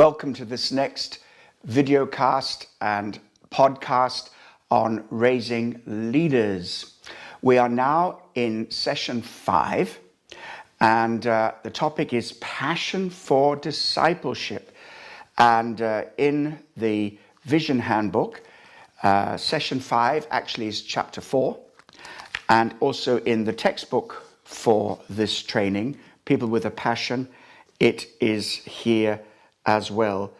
Welcome to this next video cast and podcast on raising leaders. We are now in session five, and uh, the topic is passion for discipleship. And uh, in the Vision Handbook, uh, session five actually is chapter four, and also in the textbook for this training, People with a Passion, it is here as well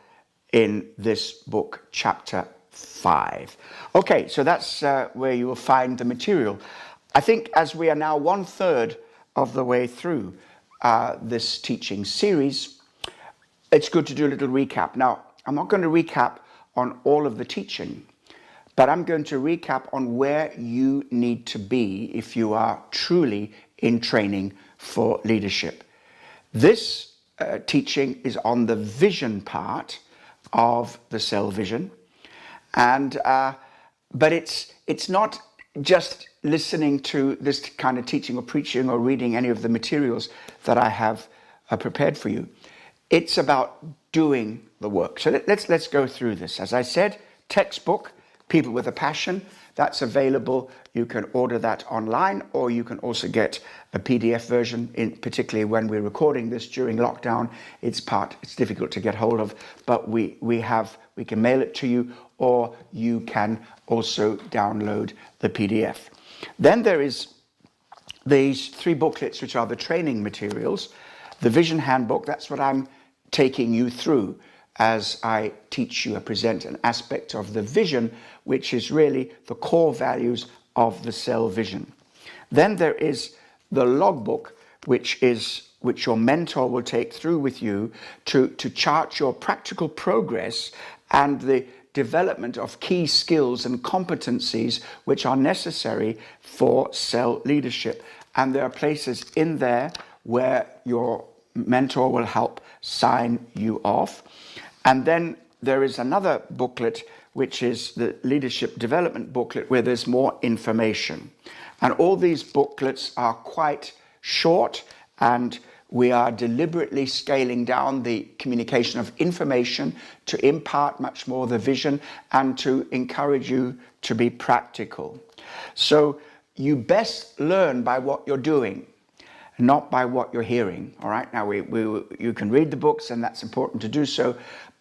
in this book, chapter 5. Okay, so that's uh, where you will find the material. I think as we are now one third of the way through uh, this teaching series, it's good to do a little recap. Now, I'm not going to recap on all of the teaching, but I'm going to recap on where you need to be if you are truly in training for leadership. This uh, teaching is on the vision part of the cell vision, and uh, but it's it's not just listening to this kind of teaching or preaching or reading any of the materials that I have uh, prepared for you. It's about doing the work. So let, let's let's go through this. As I said, textbook, people with a passion. That's available. You can order that online, or you can also get a PDF version. In particularly when we're recording this during lockdown, it's part. It's difficult to get hold of, but we we have we can mail it to you, or you can also download the PDF. Then there is these three booklets, which are the training materials. The Vision Handbook. That's what I'm taking you through as I teach you, I present an aspect of the vision, which is really the core values of the cell vision. Then there is the logbook, which is which your mentor will take through with you to, to chart your practical progress and the development of key skills and competencies which are necessary for cell leadership. And there are places in there where your mentor will help sign you off. And then there is another booklet, which is the leadership development booklet, where there's more information. And all these booklets are quite short, and we are deliberately scaling down the communication of information to impart much more the vision and to encourage you to be practical. So you best learn by what you're doing not by what you're hearing. All right, now we, we, you can read the books, and that's important to do so,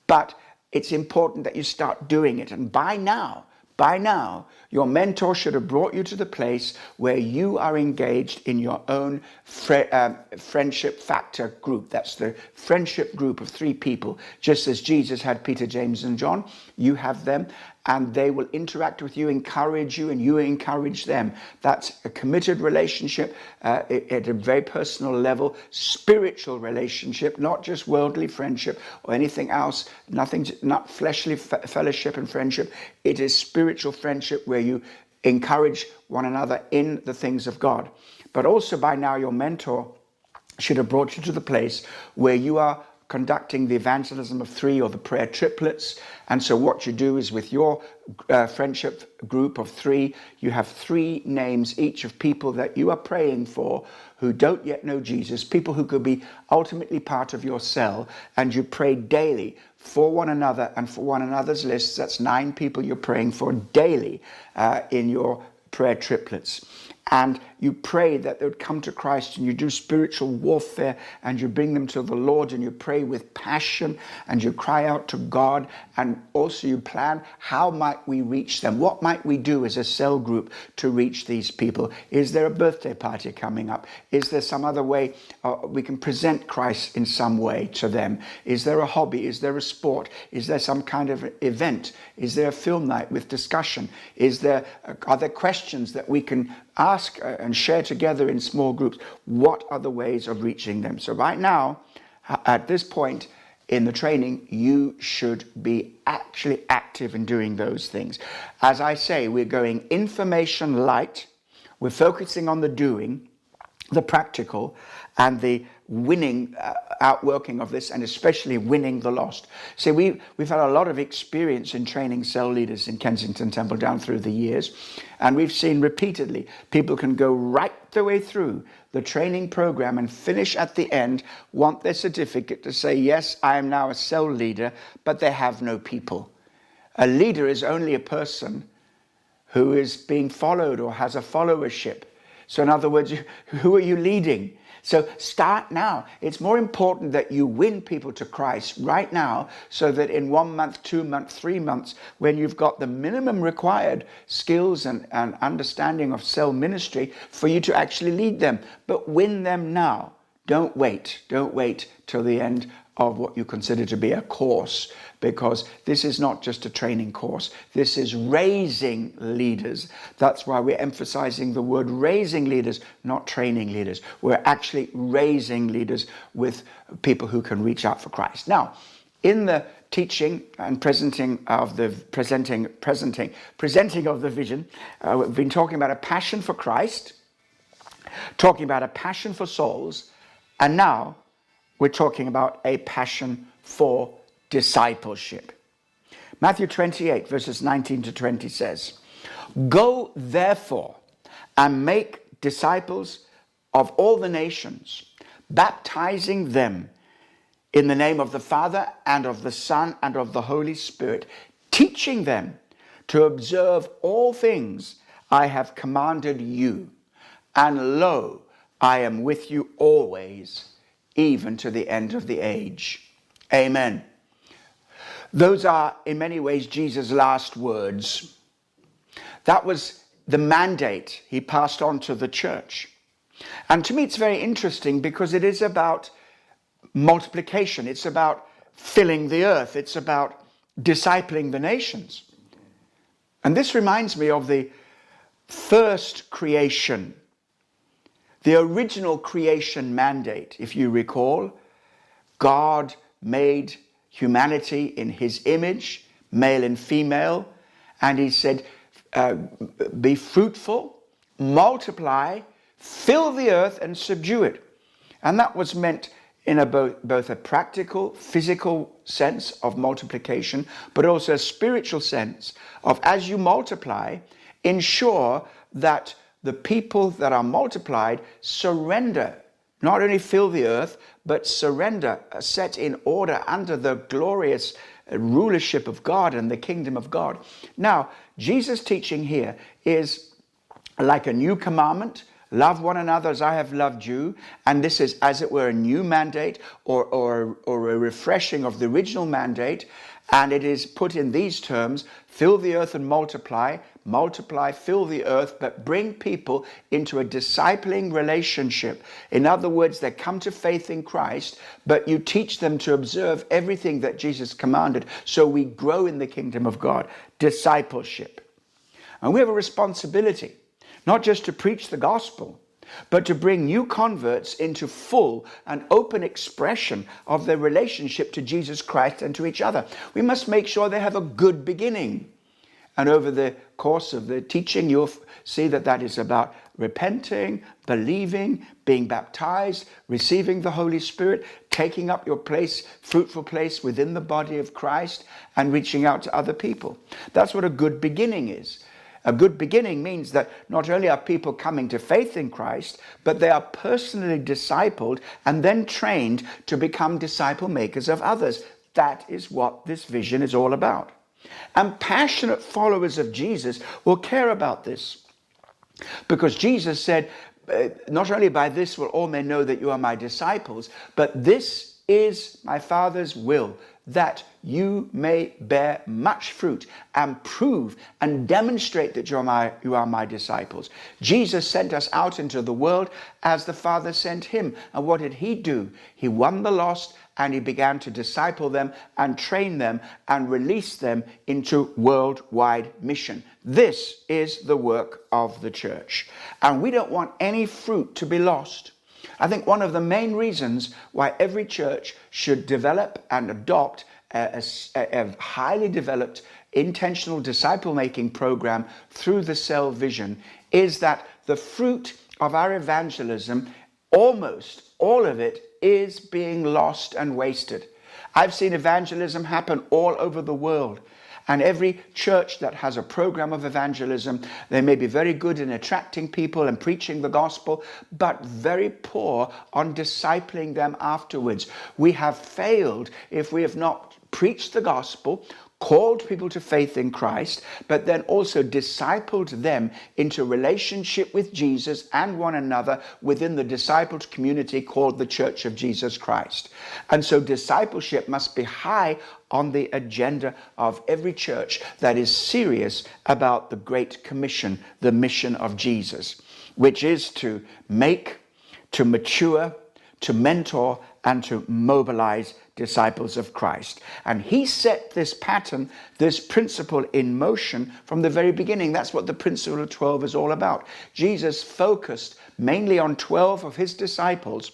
but it's important that you start doing it. And by now, by now, your mentor should have brought you to the place where you are engaged in your own uh, friendship factor group. That's the friendship group of three people. Just as Jesus had Peter, James, and John, you have them and they will interact with you, encourage you, and you encourage them. That's a committed relationship uh, at a very personal level, spiritual relationship, not just worldly friendship or anything else, nothing, not fleshly fellowship and friendship. It is spiritual friendship where you encourage one another in the things of God. But also by now, your mentor should have brought you to the place where you are conducting the evangelism of three or the prayer triplets. And so, what you do is with your uh, friendship group of three, you have three names each of people that you are praying for who don't yet know Jesus, people who could be ultimately part of your cell, and you pray daily for one another and for one another's lists. That's nine people you're praying for daily uh, in your prayer triplets and you pray that they would come to Christ and you do spiritual warfare and you bring them to the Lord and you pray with passion and you cry out to God and also you plan how might we reach them? What might we do as a cell group to reach these people? Is there a birthday party coming up? Is there some other way uh, we can present Christ in some way to them? Is there a hobby? Is there a sport? Is there some kind of event? Is there a film night with discussion? Is there uh, are there questions that we can ask and share together in small groups what are the ways of reaching them. So, right now, at this point in the training, you should be actually active in doing those things. As I say, we're going information light, we're focusing on the doing, the practical, and the winning, uh, outworking of this, and especially winning the lost. See, we, we've had a lot of experience in training cell leaders in Kensington Temple down through the years, and we've seen repeatedly people can go right the way through the training program and finish at the end, want their certificate to say, Yes, I am now a cell leader, but they have no people. A leader is only a person who is being followed or has a followership. So, in other words, who are you leading? So start now. It's more important that you win people to Christ right now so that in one month, two months, three months, when you've got the minimum required skills and, and understanding of cell ministry for you to actually lead them. But win them now. Don't wait. Don't wait till the end of what you consider to be a course because this is not just a training course. This is raising leaders. That's why we're emphasizing the word raising leaders, not training leaders. We're actually raising leaders with people who can reach out for Christ. Now, in the teaching and presenting of the presenting presenting presenting of the vision, uh, we've been talking about a passion for Christ, talking about a passion for souls, and now we're talking about a passion for discipleship. Matthew 28, verses 19 to 20 says, Go therefore and make disciples of all the nations, baptizing them in the name of the Father and of the Son and of the Holy Spirit, teaching them to observe all things I have commanded you. And lo, I am with you always even to the end of the age. Amen. Those are, in many ways, Jesus' last words. That was the mandate he passed on to the church. And to me, it's very interesting because it is about multiplication, it's about filling the earth, it's about discipling the nations. And this reminds me of the first creation the original creation mandate, if you recall, God made humanity in his image, male and female, and he said, uh, Be fruitful, multiply, fill the earth, and subdue it. And that was meant in a both, both a practical, physical sense of multiplication, but also a spiritual sense of as you multiply, ensure that the people that are multiplied surrender, not only fill the earth, but surrender, uh, set in order under the glorious uh, rulership of God and the kingdom of God. Now, Jesus' teaching here is like a new commandment. Love one another as I have loved you. And this is, as it were, a new mandate or, or, or a refreshing of the original mandate. And it is put in these terms fill the earth and multiply, multiply, fill the earth, but bring people into a discipling relationship. In other words, they come to faith in Christ, but you teach them to observe everything that Jesus commanded so we grow in the kingdom of God. Discipleship. And we have a responsibility, not just to preach the gospel but to bring new converts into full and open expression of their relationship to Jesus Christ and to each other. We must make sure they have a good beginning. And over the course of the teaching, you'll see that that is about repenting, believing, being baptized, receiving the Holy Spirit, taking up your place, fruitful place within the body of Christ, and reaching out to other people. That's what a good beginning is. A good beginning means that not only are people coming to faith in Christ, but they are personally discipled and then trained to become disciple makers of others. That is what this vision is all about. And passionate followers of Jesus will care about this. Because Jesus said, uh, Not only by this will all men know that you are my disciples, but this is my Father's will, that you may bear much fruit and prove and demonstrate that you are, my, you are my disciples. Jesus sent us out into the world as the Father sent him. And what did he do? He won the lost and he began to disciple them and train them and release them into worldwide mission. This is the work of the church. And we don't want any fruit to be lost. I think one of the main reasons why every church should develop and adopt a, a, a highly developed intentional disciple making program through the cell vision is that the fruit of our evangelism, almost all of it, is being lost and wasted. I've seen evangelism happen all over the world. And every church that has a program of evangelism, they may be very good in attracting people and preaching the gospel, but very poor on discipling them afterwards. We have failed if we have not preached the gospel, called people to faith in Christ, but then also discipled them into relationship with Jesus and one another within the discipled community called the Church of Jesus Christ. And so discipleship must be high on the agenda of every church that is serious about the Great Commission, the mission of Jesus, which is to make, to mature, to mentor, and to mobilize disciples of Christ. And he set this pattern, this principle in motion from the very beginning. That's what the principle of 12 is all about. Jesus focused mainly on 12 of his disciples.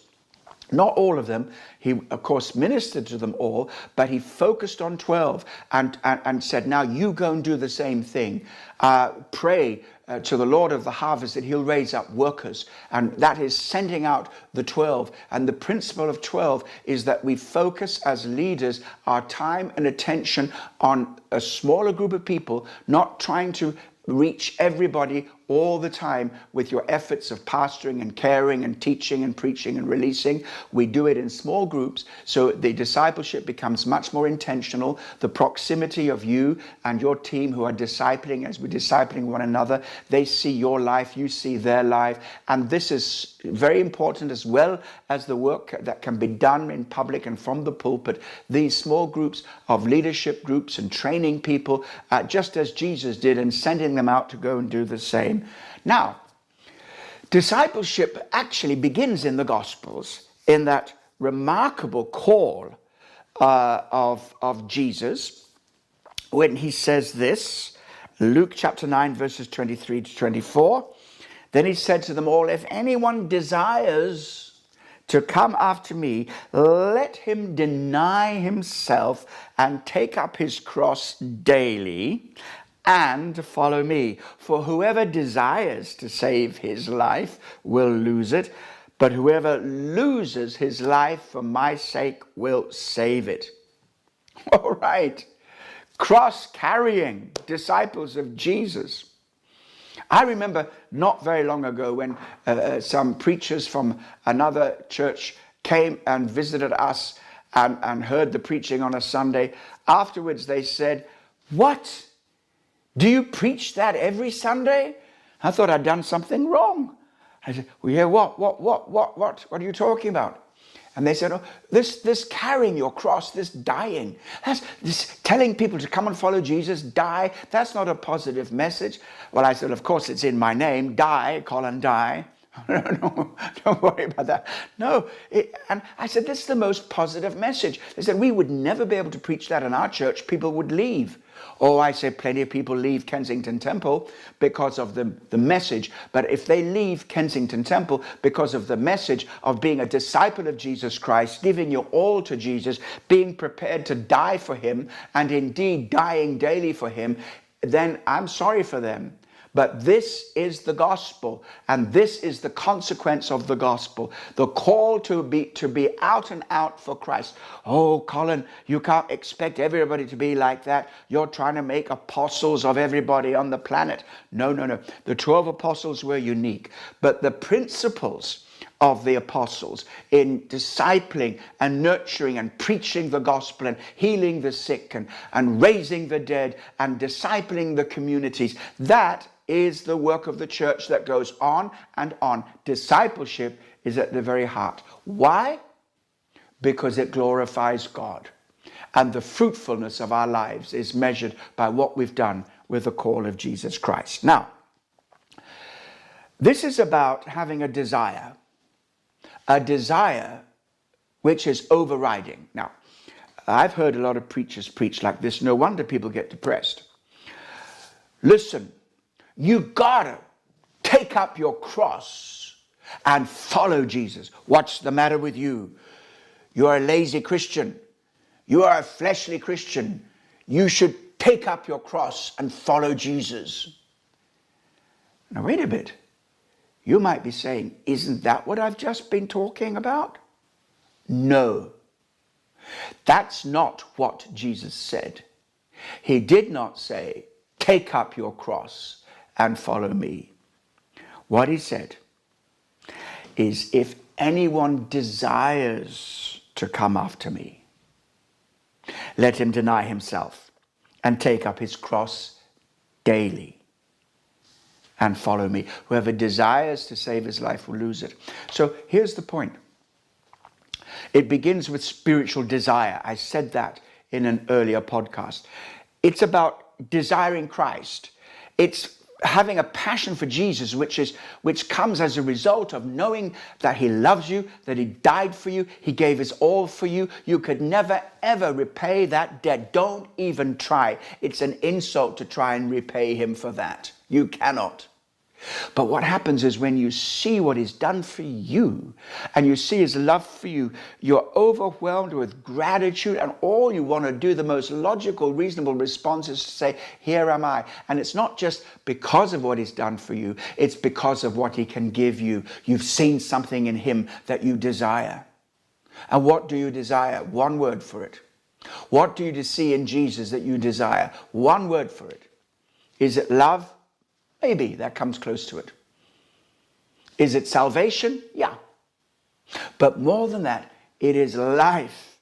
Not all of them. He, of course, ministered to them all, but he focused on 12 and, and, and said, Now you go and do the same thing. Uh, pray uh, to the Lord of the harvest that he'll raise up workers. And that is sending out the 12. And the principle of 12 is that we focus as leaders our time and attention on a smaller group of people, not trying to reach everybody all the time with your efforts of pastoring and caring and teaching and preaching and releasing. We do it in small groups so the discipleship becomes much more intentional. The proximity of you and your team who are discipling as we're discipling one another, they see your life, you see their life. And this is very important as well as the work that can be done in public and from the pulpit. These small groups of leadership groups and training people, uh, just as Jesus did, and sending them out to go and do the same. Now, discipleship actually begins in the Gospels in that remarkable call uh, of, of Jesus when he says this Luke chapter 9, verses 23 to 24. Then he said to them all, If anyone desires to come after me, let him deny himself and take up his cross daily and follow me. For whoever desires to save his life will lose it, but whoever loses his life for my sake will save it. All right. Cross carrying disciples of Jesus. I remember not very long ago when uh, uh, some preachers from another church came and visited us and, and heard the preaching on a Sunday. Afterwards, they said, What? Do you preach that every Sunday? I thought I'd done something wrong. I said, Well, yeah, what, what, what, what, what? What are you talking about? And they said, Oh, this, this carrying your cross, this dying, that's this telling people to come and follow Jesus, die, that's not a positive message. Well, I said, Of course, it's in my name, die, Colin, die. no, no, don't worry about that. No, it, and I said, This is the most positive message. They said, We would never be able to preach that in our church, people would leave. Oh, I say plenty of people leave Kensington Temple because of the, the message. But if they leave Kensington Temple because of the message of being a disciple of Jesus Christ, giving your all to Jesus, being prepared to die for him, and indeed dying daily for him, then I'm sorry for them. But this is the gospel, and this is the consequence of the gospel. The call to be to be out and out for Christ. Oh, Colin, you can't expect everybody to be like that. You're trying to make apostles of everybody on the planet. No, no, no. The 12 apostles were unique, but the principles of the apostles in discipling and nurturing and preaching the gospel and healing the sick and, and raising the dead and discipling the communities. That is the work of the church that goes on and on. Discipleship is at the very heart. Why? Because it glorifies God. And the fruitfulness of our lives is measured by what we've done with the call of Jesus Christ. Now, this is about having a desire, a desire which is overriding. Now, I've heard a lot of preachers preach like this. No wonder people get depressed. Listen, you gotta take up your cross and follow Jesus. What's the matter with you? You're a lazy Christian. You are a fleshly Christian. You should take up your cross and follow Jesus. Now, wait a bit. You might be saying, Isn't that what I've just been talking about? No. That's not what Jesus said. He did not say, Take up your cross and follow me. What he said is, If anyone desires to come after me, let him deny himself and take up his cross daily and follow me. Whoever desires to save his life will lose it. So here's the point it begins with spiritual desire. I said that in an earlier podcast. It's about desiring Christ. It's having a passion for Jesus, which is which comes as a result of knowing that He loves you, that He died for you, He gave His all for you. You could never ever repay that debt. Don't even try. It's an insult to try and repay Him for that. You cannot. But what happens is when you see what He's done for you and you see His love for you, you're overwhelmed with gratitude, and all you want to do, the most logical, reasonable response is to say, Here am I. And it's not just because of what He's done for you, it's because of what He can give you. You've seen something in Him that you desire. And what do you desire? One word for it. What do you see in Jesus that you desire? One word for it. Is it love? Maybe that comes close to it. Is it salvation? Yeah. But more than that, it is life.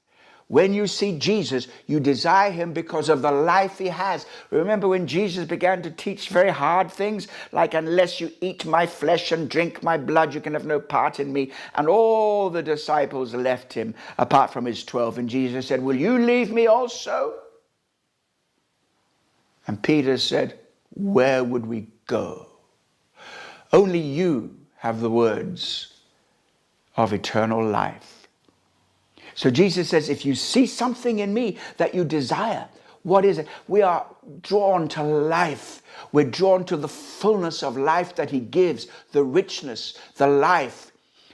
When you see Jesus, you desire him because of the life he has. Remember when Jesus began to teach very hard things, like, unless you eat my flesh and drink my blood, you can have no part in me. And all the disciples left him, apart from his 12. And Jesus said, Will you leave me also? And Peter said, Where would we go. Only you have the words of eternal life. So Jesus says, if you see something in me that you desire, what is it? We are drawn to life. We're drawn to the fullness of life that He gives, the richness, the life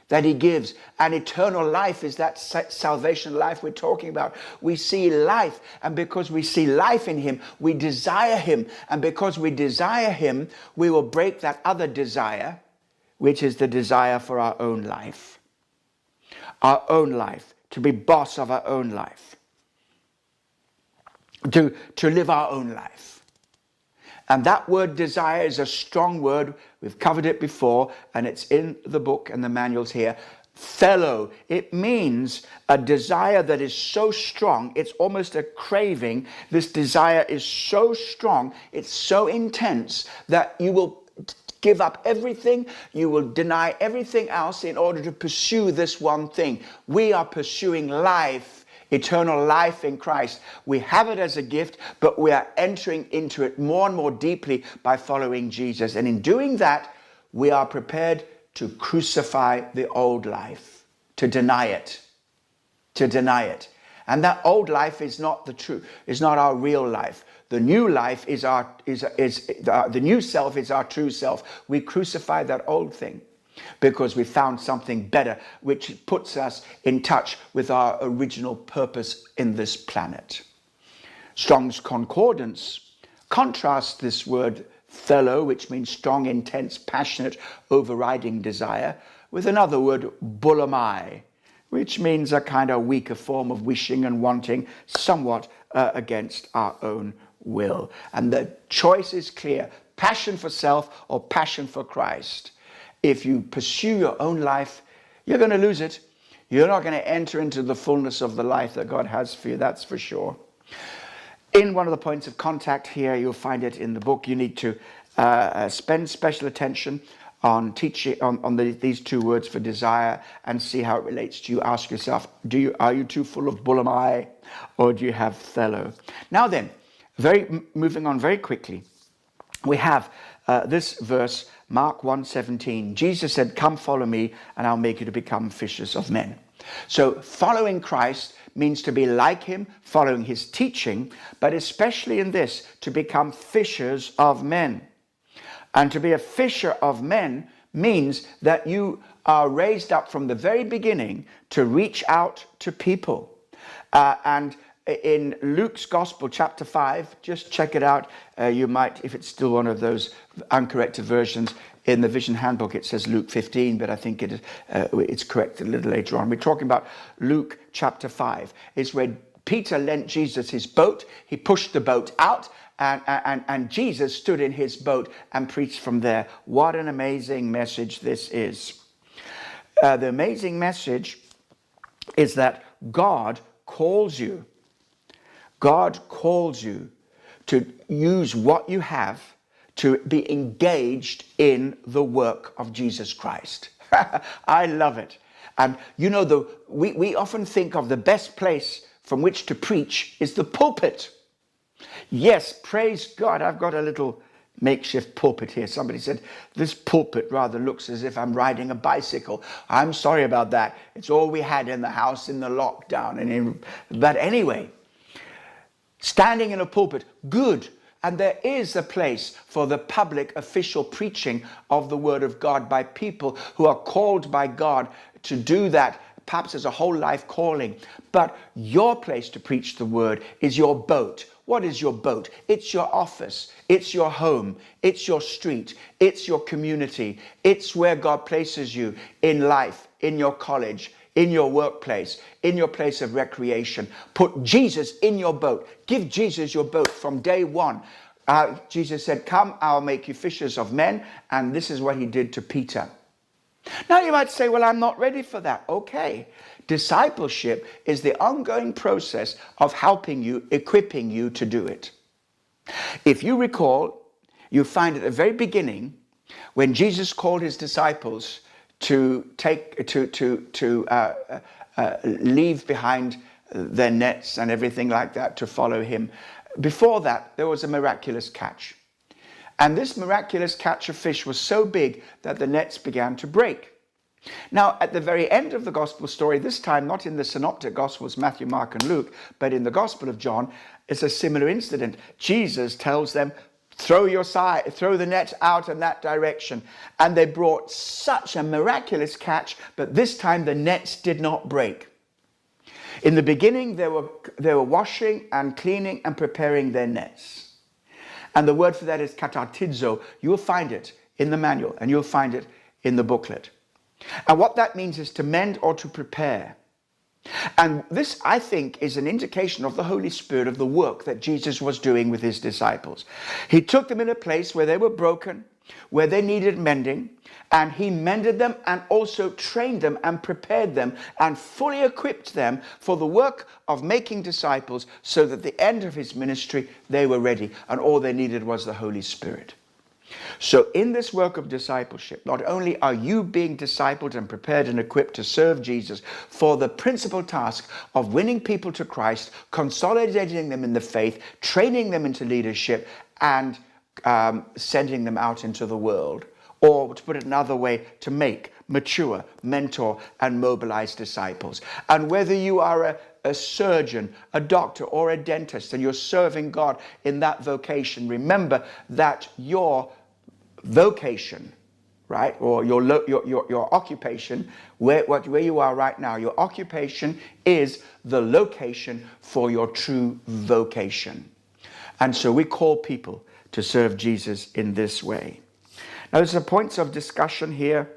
that he gives. And eternal life is that salvation life we're talking about. We see life, and because we see life in him, we desire him. And because we desire him, we will break that other desire, which is the desire for our own life. Our own life, to be boss of our own life, to, to live our own life. And that word desire is a strong word. We've covered it before, and it's in the book and the manuals here. Thelo, It means a desire that is so strong, it's almost a craving. This desire is so strong, it's so intense that you will give up everything, you will deny everything else in order to pursue this one thing. We are pursuing life eternal life in Christ. We have it as a gift, but we are entering into it more and more deeply by following Jesus. And in doing that, we are prepared to crucify the old life, to deny it, to deny it. And that old life is not the true, is not our real life. The new life is our is is uh, the new self is our true self. We crucify that old thing because we found something better, which puts us in touch with our original purpose in this planet. Strong's Concordance contrasts this word thelo, which means strong, intense, passionate, overriding desire, with another word, bulimai, which means a kind of weaker form of wishing and wanting, somewhat uh, against our own will. And the choice is clear passion for self or passion for Christ. If you pursue your own life, you're going to lose it. You're not going to enter into the fullness of the life that God has for you, that's for sure. In one of the points of contact here, you'll find it in the book. You need to uh, uh spend special attention on teaching on, on the, these two words for desire and see how it relates to you. Ask yourself, do you are you too full of bulimai or do you have thelo? Now then, very moving on very quickly, we have uh, this verse Mark 1:17. Jesus said, "Come follow me and I'll make you to become fishers of men." So following Christ means to be like him, following his teaching, but especially in this, to become fishers of men. And to be a fisher of men means that you are raised up from the very beginning to reach out to people. Uh, and in Luke's Gospel, chapter 5, just check it out. Uh, you might, if it's still one of those uncorrected versions, in the Vision Handbook, it says Luke 15, but I think it, uh, it's corrected a little later on. We're talking about Luke chapter 5. It's where Peter lent Jesus his boat. He pushed the boat out, and, and, and Jesus stood in his boat and preached from there. What an amazing message this is. Uh, the amazing message is that God calls you. God calls you to use what you have to be engaged in the work of Jesus Christ. I love it. And you know, the, we, we often think of the best place from which to preach is the pulpit. Yes, praise God. I've got a little makeshift pulpit here. Somebody said, This pulpit rather looks as if I'm riding a bicycle. I'm sorry about that. It's all we had in the house in the lockdown. And in, but anyway, standing in a pulpit, good. And there is a place for the public official preaching of the Word of God by people who are called by God to do that perhaps as a whole life calling. But your place to preach the Word is your boat what is your boat? It's your office. It's your home. It's your street. It's your community. It's where God places you in life, in your college, in your workplace, in your place of recreation. Put Jesus in your boat. Give Jesus your boat from day one. Uh, Jesus said, Come, I'll make you fishers of men. And this is what he did to Peter. Now you might say, Well, I'm not ready for that. Okay. Discipleship is the ongoing process of helping you, equipping you to do it. If you recall, you find at the very beginning when Jesus called his disciples to take to to to uh, uh, leave behind their nets and everything like that to follow him. Before that, there was a miraculous catch. And this miraculous catch of fish was so big that the nets began to break. Now, at the very end of the gospel story, this time not in the synoptic gospels, Matthew, Mark, and Luke, but in the gospel of John, is a similar incident. Jesus tells them, throw your side, throw the net out in that direction. And they brought such a miraculous catch, but this time the nets did not break. In the beginning, they were, they were washing and cleaning and preparing their nets. And the word for that is katartizo. You'll find it in the manual and you'll find it in the booklet. And what that means is to mend or to prepare. And this, I think, is an indication of the Holy Spirit of the work that Jesus was doing with his disciples. He took them in a place where they were broken, where they needed mending, and he mended them and also trained them and prepared them and fully equipped them for the work of making disciples so that at the end of his ministry they were ready and all they needed was the Holy Spirit. So, in this work of discipleship, not only are you being discipled and prepared and equipped to serve Jesus for the principal task of winning people to Christ, consolidating them in the faith, training them into leadership, and um, sending them out into the world. Or, to put it another way, to make, mature, mentor, and mobilize disciples. And whether you are a, a surgeon, a doctor, or a dentist, and you're serving God in that vocation, remember that your vocation, right, or your, your, your, your occupation, where, what, where you are right now, your occupation is the location for your true vocation. And so we call people to serve Jesus in this way. Now, there's a points of discussion here.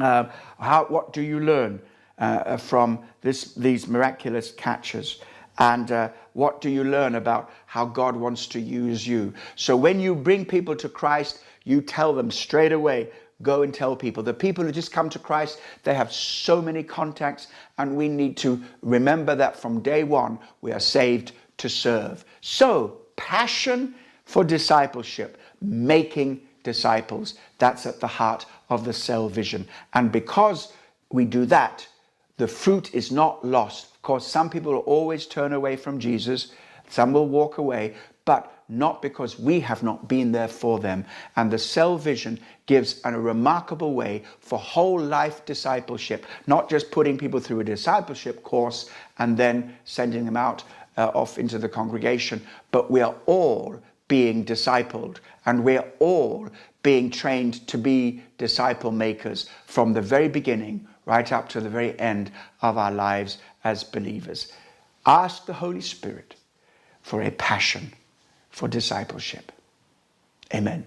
Uh, how, what do you learn uh, from this, these miraculous catches? And uh, what do you learn about how God wants to use you? So, when you bring people to Christ, you tell them straight away go and tell people. The people who just come to Christ, they have so many contacts, and we need to remember that from day one, we are saved to serve. So, passion for discipleship, making disciples, that's at the heart of the cell vision. And because we do that, the fruit is not lost. Course, some people will always turn away from Jesus, some will walk away, but not because we have not been there for them. And the cell vision gives a remarkable way for whole life discipleship, not just putting people through a discipleship course and then sending them out uh, off into the congregation, but we are all being discipled and we're all being trained to be disciple makers from the very beginning right up to the very end of our lives as believers. Ask the Holy Spirit for a passion for discipleship. Amen.